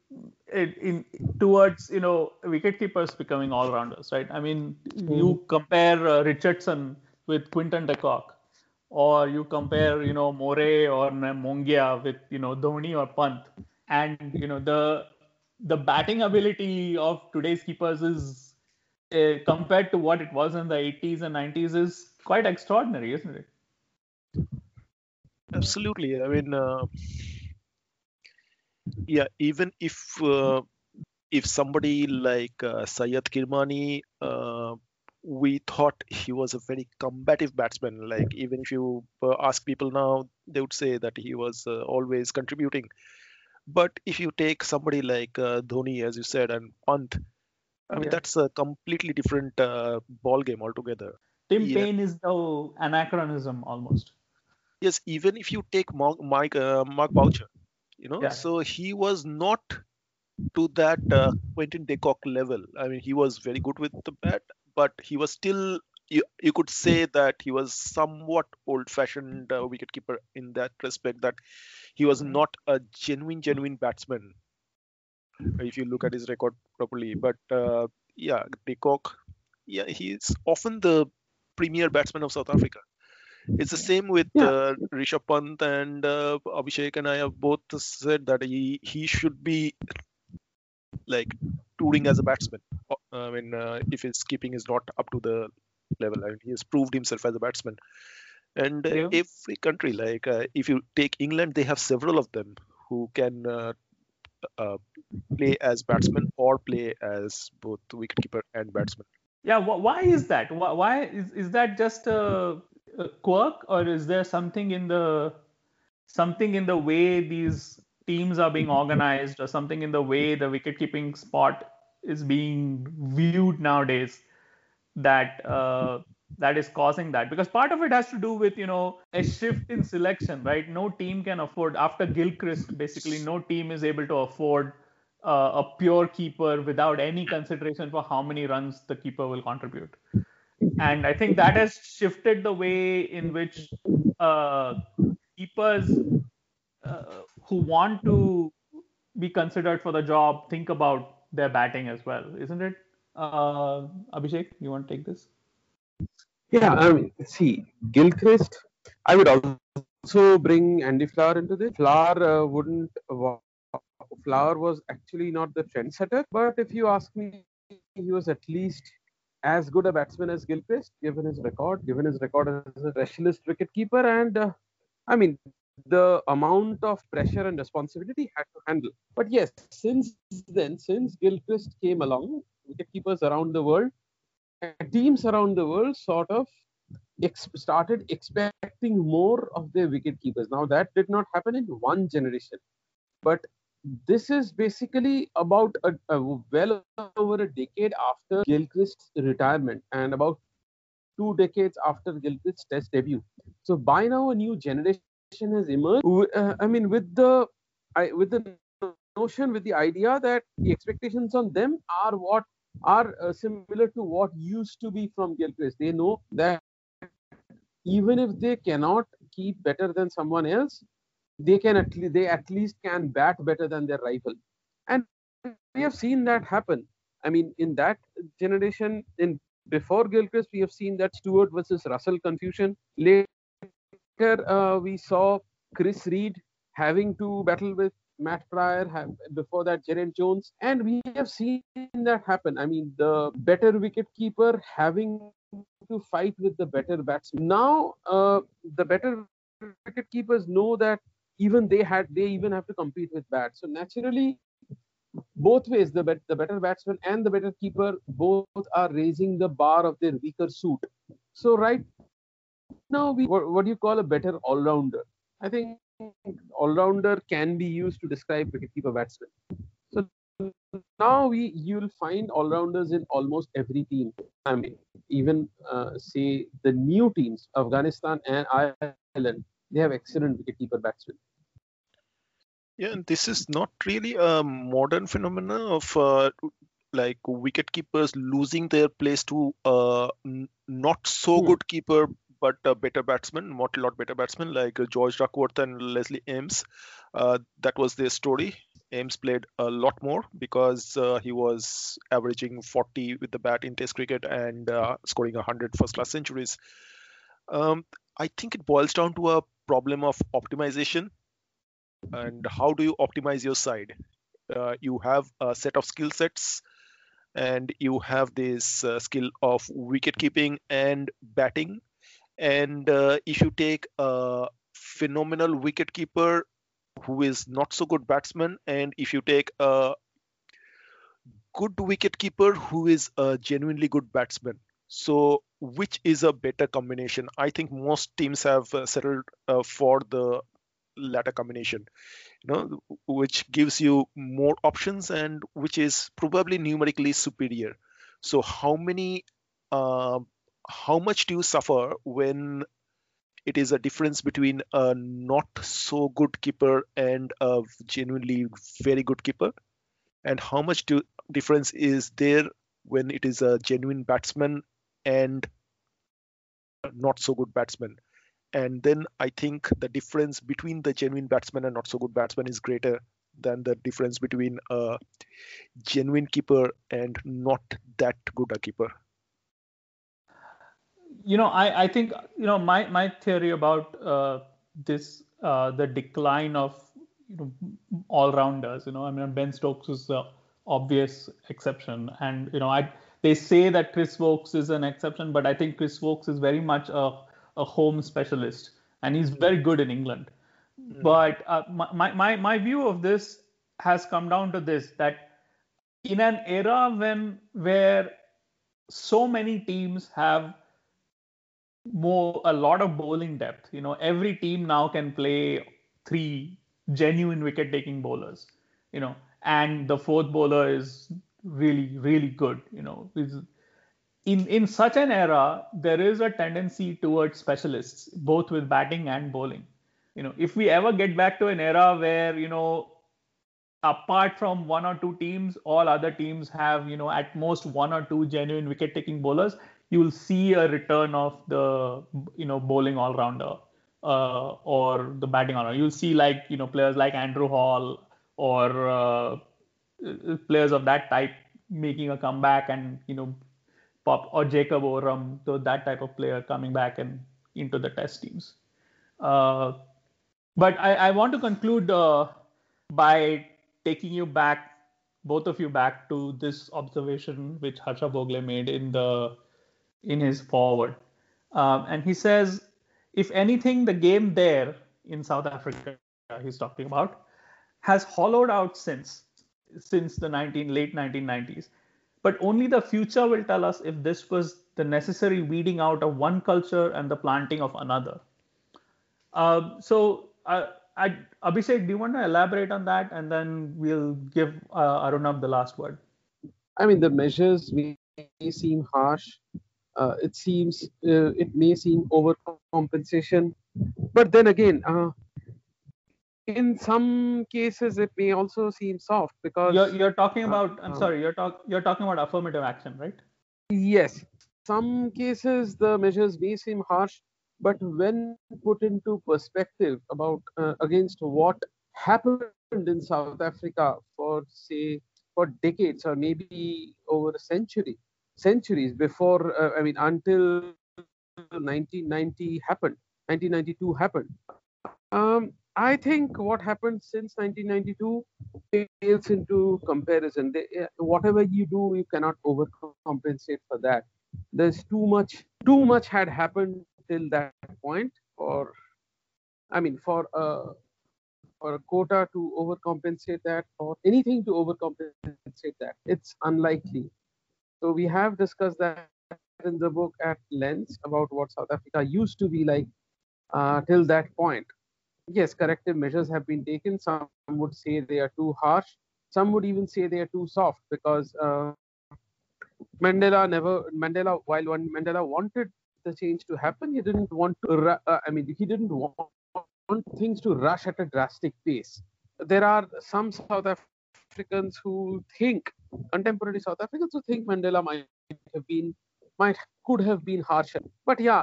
in towards you know wicket keepers becoming all rounders, right? I mean, you hmm. compare uh, Richardson with Quinton de Kock, or you compare you know More or Mongia with you know Dhoni or Pant, and you know the the batting ability of today's keepers is uh, compared to what it was in the 80s and 90s is quite extraordinary, isn't it? Absolutely. I mean, uh, yeah, even if uh, if somebody like uh, Syed Kirmani, uh, we thought he was a very combative batsman. Like even if you uh, ask people now, they would say that he was uh, always contributing. But if you take somebody like uh, Dhoni, as you said, and Pant, I mean, yeah. that's a completely different uh, ball game altogether. Tim yeah. Paine is the anachronism almost. Yes, even if you take Mark, Mike, uh, Mark Boucher, you know, yeah. so he was not to that uh, Quinton de Kock level. I mean, he was very good with the bat, but he was still, you, you could say that he was somewhat old-fashioned uh, wicketkeeper in that respect, that he was mm-hmm. not a genuine, genuine batsman if you look at his record properly. But uh, yeah, de Kock, yeah, he's often the premier batsman of South Africa. It's the same with yeah. uh, Rishabh Pant and uh, Abhishek, and I have both said that he he should be like touring as a batsman. I mean, uh, if his keeping is not up to the level, I mean, he has proved himself as a batsman. And uh, yeah. every country, like uh, if you take England, they have several of them who can uh, uh, play as batsman or play as both wicketkeeper and batsman. Yeah, why is that? Why is is that just a, a quirk, or is there something in the something in the way these teams are being organized, or something in the way the wicket-keeping spot is being viewed nowadays that uh, that is causing that. Because part of it has to do with you know a shift in selection right? No team can afford after gilchrist basically no team is able to afford uh, a pure keeper without any consideration for how many runs the keeper will contribute. And i think that has shifted the way in which uh, keepers uh, who want to be considered for the job think about their batting as well, isn't it? Uh, Abhishek, you want to take this? Yeah, I mean, see, Gilchrist, I would also bring Andy Flower into this. Flower uh, wouldn't, Flower was actually not the trendsetter, but if you ask me, he was at least as good a batsman as Gilchrist, given his record, given his record as a specialist wicketkeeper, and uh, I mean, the amount of pressure and responsibility had to handle. But yes, since then, since Gilchrist came along, wicketkeepers around the world, teams around the world sort of ex- started expecting more of their wicketkeepers. Now, that did not happen in one generation, but this is basically about a, a well over a decade after Gilchrist's retirement and about two decades after Gilchrist's test debut. So by now a new generation has emerged. Uh, I mean, with the I, with the notion, with the idea that the expectations on them are what are uh, similar to what used to be from Gilchrist. They know that even if they cannot keep better than someone else, they can at least they at least can bat better than their rival and we have seen that happen i mean in that generation in before gilchrist we have seen that stewart versus russell confusion later uh, we saw chris Read having to battle with matt prior have, before that Geraint jones and we have seen that happen i mean the better wicket keeper having to fight with the better batsman now uh, the better wicket keepers know that even they had they even have to compete with bats. So naturally, both ways the bet, the better batsman and the better keeper both are raising the bar of their weaker suit. So right now, we what, what do you call a better all rounder? I think all rounder can be used to describe wicketkeeper batsman. So now we you'll find all rounders in almost every team. I mean, even uh, say the new teams, Afghanistan and Ireland, they have excellent wicketkeeper batsmen. Yeah, and this is not really a modern phenomenon of uh, like wicket keepers losing their place to a not so hmm. good keeper but a better batsman, not a lot better batsman like George Duckworth and Leslie Ames. Uh, that was their story. Ames played a lot more because uh, he was averaging 40 with the bat in Test cricket and uh, scoring 100 first class centuries. Um, I think it boils down to a problem of optimization and how do you optimize your side uh, you have a set of skill sets and you have this uh, skill of wicket keeping and batting and uh, if you take a phenomenal wicketkeeper who is not so good batsman and if you take a good wicketkeeper who is a genuinely good batsman so which is a better combination? I think most teams have uh, settled uh, for the latter combination you know which gives you more options and which is probably numerically superior. So how many uh, how much do you suffer when it is a difference between a not so good keeper and a genuinely very good keeper and how much do, difference is there when it is a genuine batsman and not so good batsman and then I think the difference between the genuine batsman and not so good batsman is greater than the difference between a genuine keeper and not that good a keeper. You know, I, I think you know my my theory about uh, this uh, the decline of you know all rounders. You know, I mean Ben Stokes is the obvious exception, and you know I they say that Chris Woakes is an exception, but I think Chris Woakes is very much a a home specialist, and he's very good in England. Mm. But uh, my, my, my view of this has come down to this that in an era when where so many teams have more a lot of bowling depth. You know every team now can play three genuine wicket taking bowlers you know and the fourth bowler is really really good you know. In in such an era there is a tendency towards specialists both with batting and bowling. You know if we ever get back to an era where you know apart from one or two teams all other teams have you know at most one or two genuine wicket taking bowlers you will see a return of the you know bowling all rounder uh, or the batting all rounder you'll see like you know players like andrew hall or uh, uh, players of that type making a comeback and you know pop or Jacob Oram, so that type of player coming back and into the test teams. Uh, but I, I, want to conclude uh, by taking you back, both of you back to this observation which Harsha Bhogle made in the in his foreword. um, and he says, if anything, the game there in South Africa he's talking about has hollowed out since since the 19 late 1990s but only the future will tell us if this was the necessary weeding out of one culture and the planting of another uh, so uh, I, Abhishek, do you want to elaborate on that, and then we'll give uh, Arunabh the last word. I mean, the measures may seem harsh. Uh, it seems uh, it may seem overcompensation, but then again, uh, in some cases it may also seem soft because you're, you're talking uh, about i'm uh, sorry you're talk you're talking about affirmative action right? Yes. Some cases the measures may seem harsh but when put into perspective about uh, against what happened in south africa for say for decades or maybe over a century centuries before uh, i mean until 1990 happened 1992 happened um, I think what happened since 1992 fails into comparison. They, eh, whatever you do, you cannot overcompensate for that. There's too much. Too much had happened till that point, or I mean, for a for a quota to overcompensate that, or anything to overcompensate that, it's unlikely. So we have discussed that in the book at length about what South Africa used to be like uh, till that point yes, corrective measures have been taken. Some would say they are too harsh. Some would even say they are too soft because uh, Mandela never Mandela while Mandela wanted the change to happen, he didn't want to. Uh, I mean, he didn't want, want things to rush at a drastic pace. There are some South Africans who think contemporary South Africans who think Mandela might have been might could have been harsher. But yeah,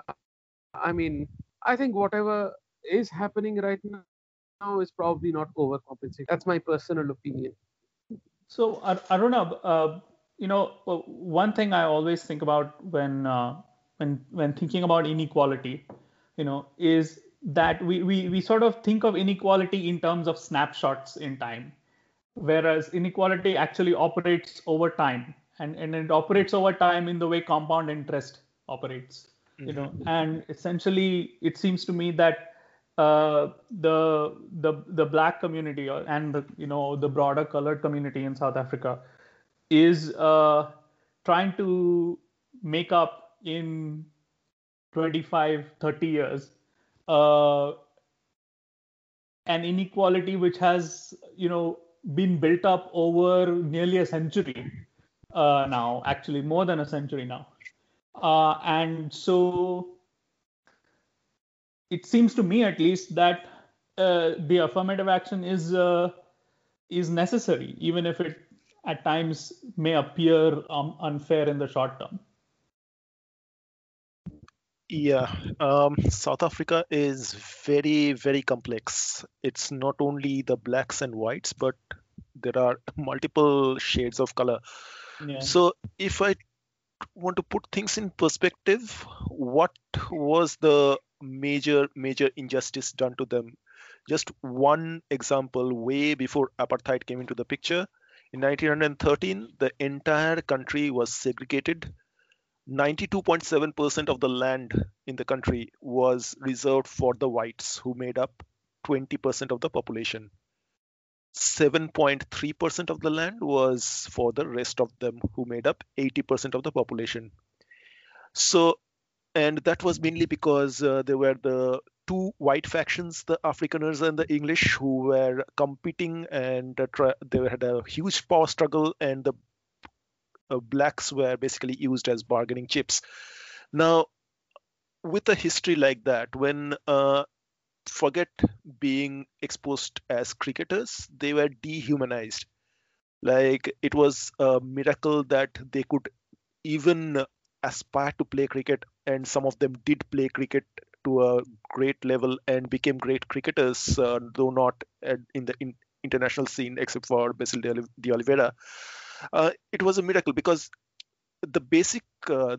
I mean, I think whatever is happening right now is probably not overcompensating. That's my personal opinion. So, Aruna, uh, you know, uh, one thing I always think about when uh, when when thinking about inequality, you know, is that we, we we sort of think of inequality in terms of snapshots in time, whereas inequality actually operates over time, and and it operates over time in the way compound interest operates. Mm-hmm. You know, and essentially, it seems to me that uh, the the the black community and the you know the broader colored community in South Africa is uh, trying to make up in 25 30 years uh, an inequality which has you know been built up over nearly a century uh, now actually more than a century now uh, and so it seems to me at least that uh, the affirmative action is uh, is necessary, even if it at times may appear um, unfair in the short term. Yeah, um, South Africa is very, very complex. It's not only the blacks and whites, but there are multiple shades of color. Yeah. So, if I want to put things in perspective, what was the major major injustice done to them just one example way before apartheid came into the picture in 1913 the entire country was segregated 92.7% of the land in the country was reserved for the whites who made up 20% of the population. 7.3% of the land was for the rest of them who made up 80% of the population. So and that was mainly because uh, there were the two white factions, the Afrikaners and the English, who were competing, and uh, they had a huge power struggle, and the blacks were basically used as bargaining chips. Now, with a history like that, when uh, forget being exposed as cricketers, they were dehumanized. Like it was a miracle that they could even aspire to play cricket and some of them did play cricket to a great level and became great cricketers uh, though not in the in, international scene except for Basil D'Oliveira. Uh, it was a miracle because the basic uh,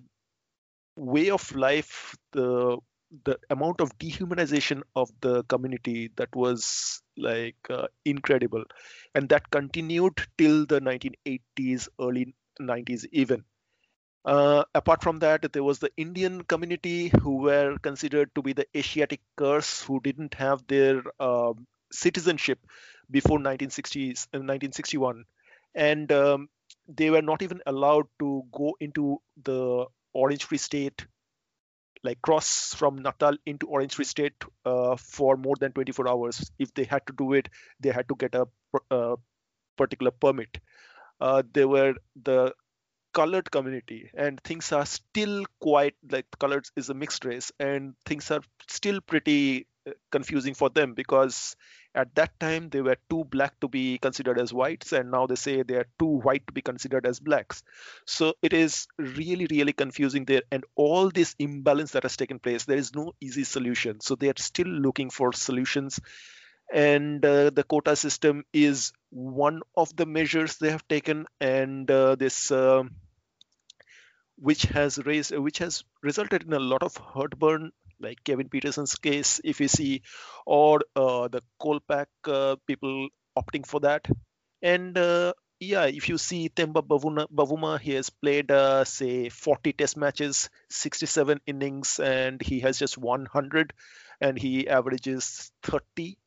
way of life, the the amount of dehumanization of the community that was like uh, incredible. And that continued till the 1980s early 90s even. Uh, apart from that there was the indian community who were considered to be the asiatic curse who didn't have their uh, citizenship before 1960s 1961 uh, and um, they were not even allowed to go into the orange free state like cross from Natal into Orange Free State uh, for more than 24 hours. If they had to do it, they had to get a, a uh, particular permit. Uh, they were the colored community, and things are still quite like colored is a mixed race, and things are still pretty uh, confusing for them because at that time they were too black to be considered as whites and now they say they are too white to be considered as blacks. So it is really really confusing there and all this imbalance that has taken place there is no easy solution. So they are still looking for solutions and uh, the quota system is one of the measures they have taken and uh, this uh, which has raised which has resulted in a lot of heartburn like Kevin Pietersen's case, if you see, or uh, the Kolpak uh, people opting for that. And uh, yeah, if you see Temba Bavuma, Bavuma he has played, uh, say, 40 test matches, 67 innings, and he has just 100, and he averages 30,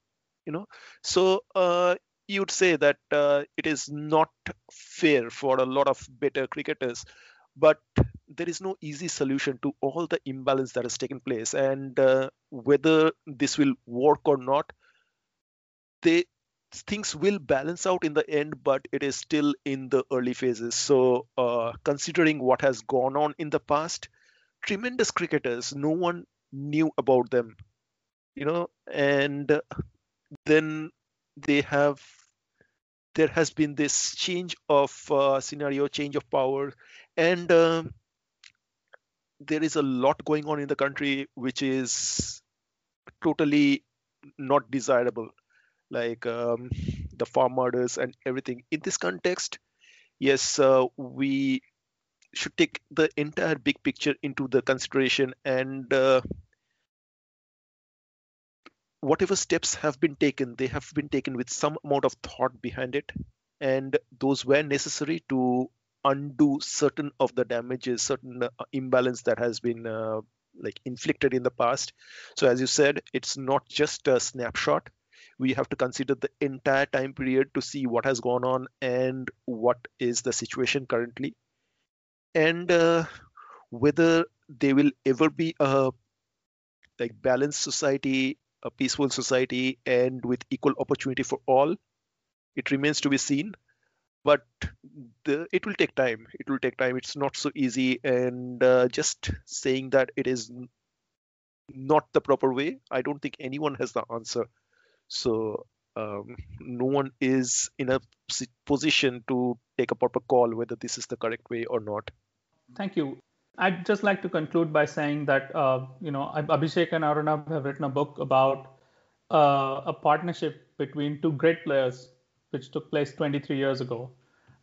you know. So uh, you'd say that uh, it is not fair for a lot of better cricketers but there is no easy solution to all the imbalance that has taken place. And uh, whether this will work or not they things will balance out in the end but it is still in the early phases. So uh, considering what has gone on in the past tremendous cricketers no one knew about them you know and then they have there has been this change of uh, scenario change of power and um, there is a lot going on in the country which is totally not desirable. Like um, the farm murders and everything. In this context yes uh, we should take the entire big picture into the consideration and uh, whatever steps have been taken they have been taken with some amount of thought behind it and those were necessary to undo certain of the damages, certain uh, imbalance that has been uh, like inflicted in the past. So as you said, it's not just a snapshot. We have to consider the entire time period to see what has gone on and what is the situation currently, and uh, whether there will ever be a like balanced society, a peaceful society, and with equal opportunity for all. It remains to be seen. But the, it will take time. It will take time. It's not so easy. And uh, just saying that it is not the proper way i don't think anyone has the answer. So um, no one is in a position to take a proper call whether this is the correct way or not. Thank you i'd just like to conclude by saying that uh, you know abhishek and Arunabh have written a book about uh, a partnership between two great players which took place 23 years ago.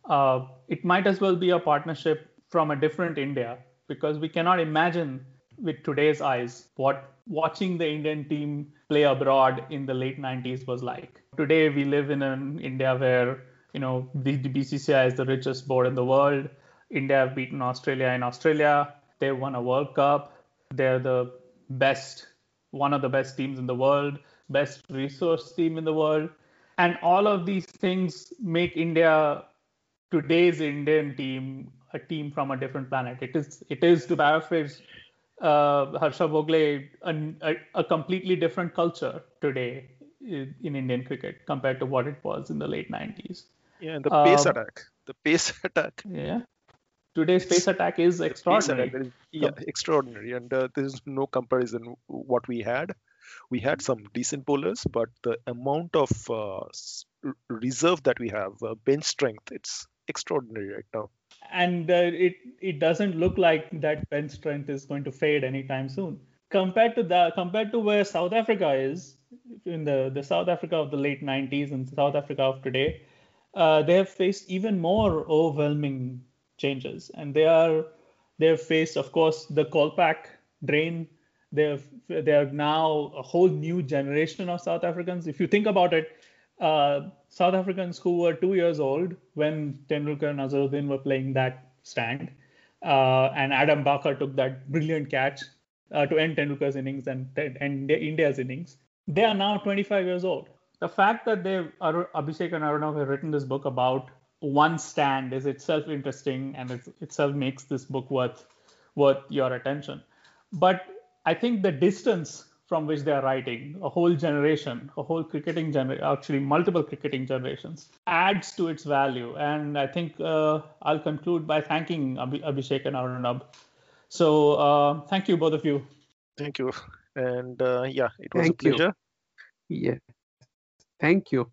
Uh, it might as well be a partnership from a different India because we cannot imagine with today's eyes what watching the Indian team play abroad in the late 90s was like. Today we live in an India where you know the, the BCCI is the richest board in the world. India have beaten Australia in Australia. They won a World Cup. They're the best, one of the best teams in the world, best resource team in the world and all of these things make India today's Indian team a team from a different planet. It is it is to paraphrase uh, Harsha Bhogle a, a, a, completely different culture today in, Indian cricket compared to what it was in the late 90s. Yeah, and the pace um, attack, the pace [LAUGHS] attack. Yeah, today's pace attack is extraordinary. Attack is, yeah, extraordinary, and uh, there is no comparison what we had we had some decent bowlers, but the amount of uh, reserve that we have, uh, bench strength, it's extraordinary right now. And uh, it it doesn't look like that bench strength is going to fade anytime soon. Compared to that, compared to where South Africa is, in the, the South Africa of the late 90s and South Africa of today, uh, they have faced even more overwhelming changes. And they are they have faced, of course, the Kolpak drain. They have they are now a whole new generation of South Africans. If you think about it, uh, South Africans who were two years old when Tendulkar and Azharuddin were playing that stand, uh, and Adam Bacher took that brilliant catch uh, to end Tendulkar's innings and end India's innings. They are now 25 years old. The fact that they Abhishek and Arnav have written this book about one stand is itself interesting and it itself makes this book worth worth your attention. But I think the distance from which they are writing, a whole generation, a whole cricketing generation, actually multiple cricketing generations, adds to its value. And I think uh, I'll conclude by thanking Abhishek and Arunabh. So uh, thank you, both of you. Thank you. And uh, yeah, it was thank a pleasure. You. Yeah. Thank you.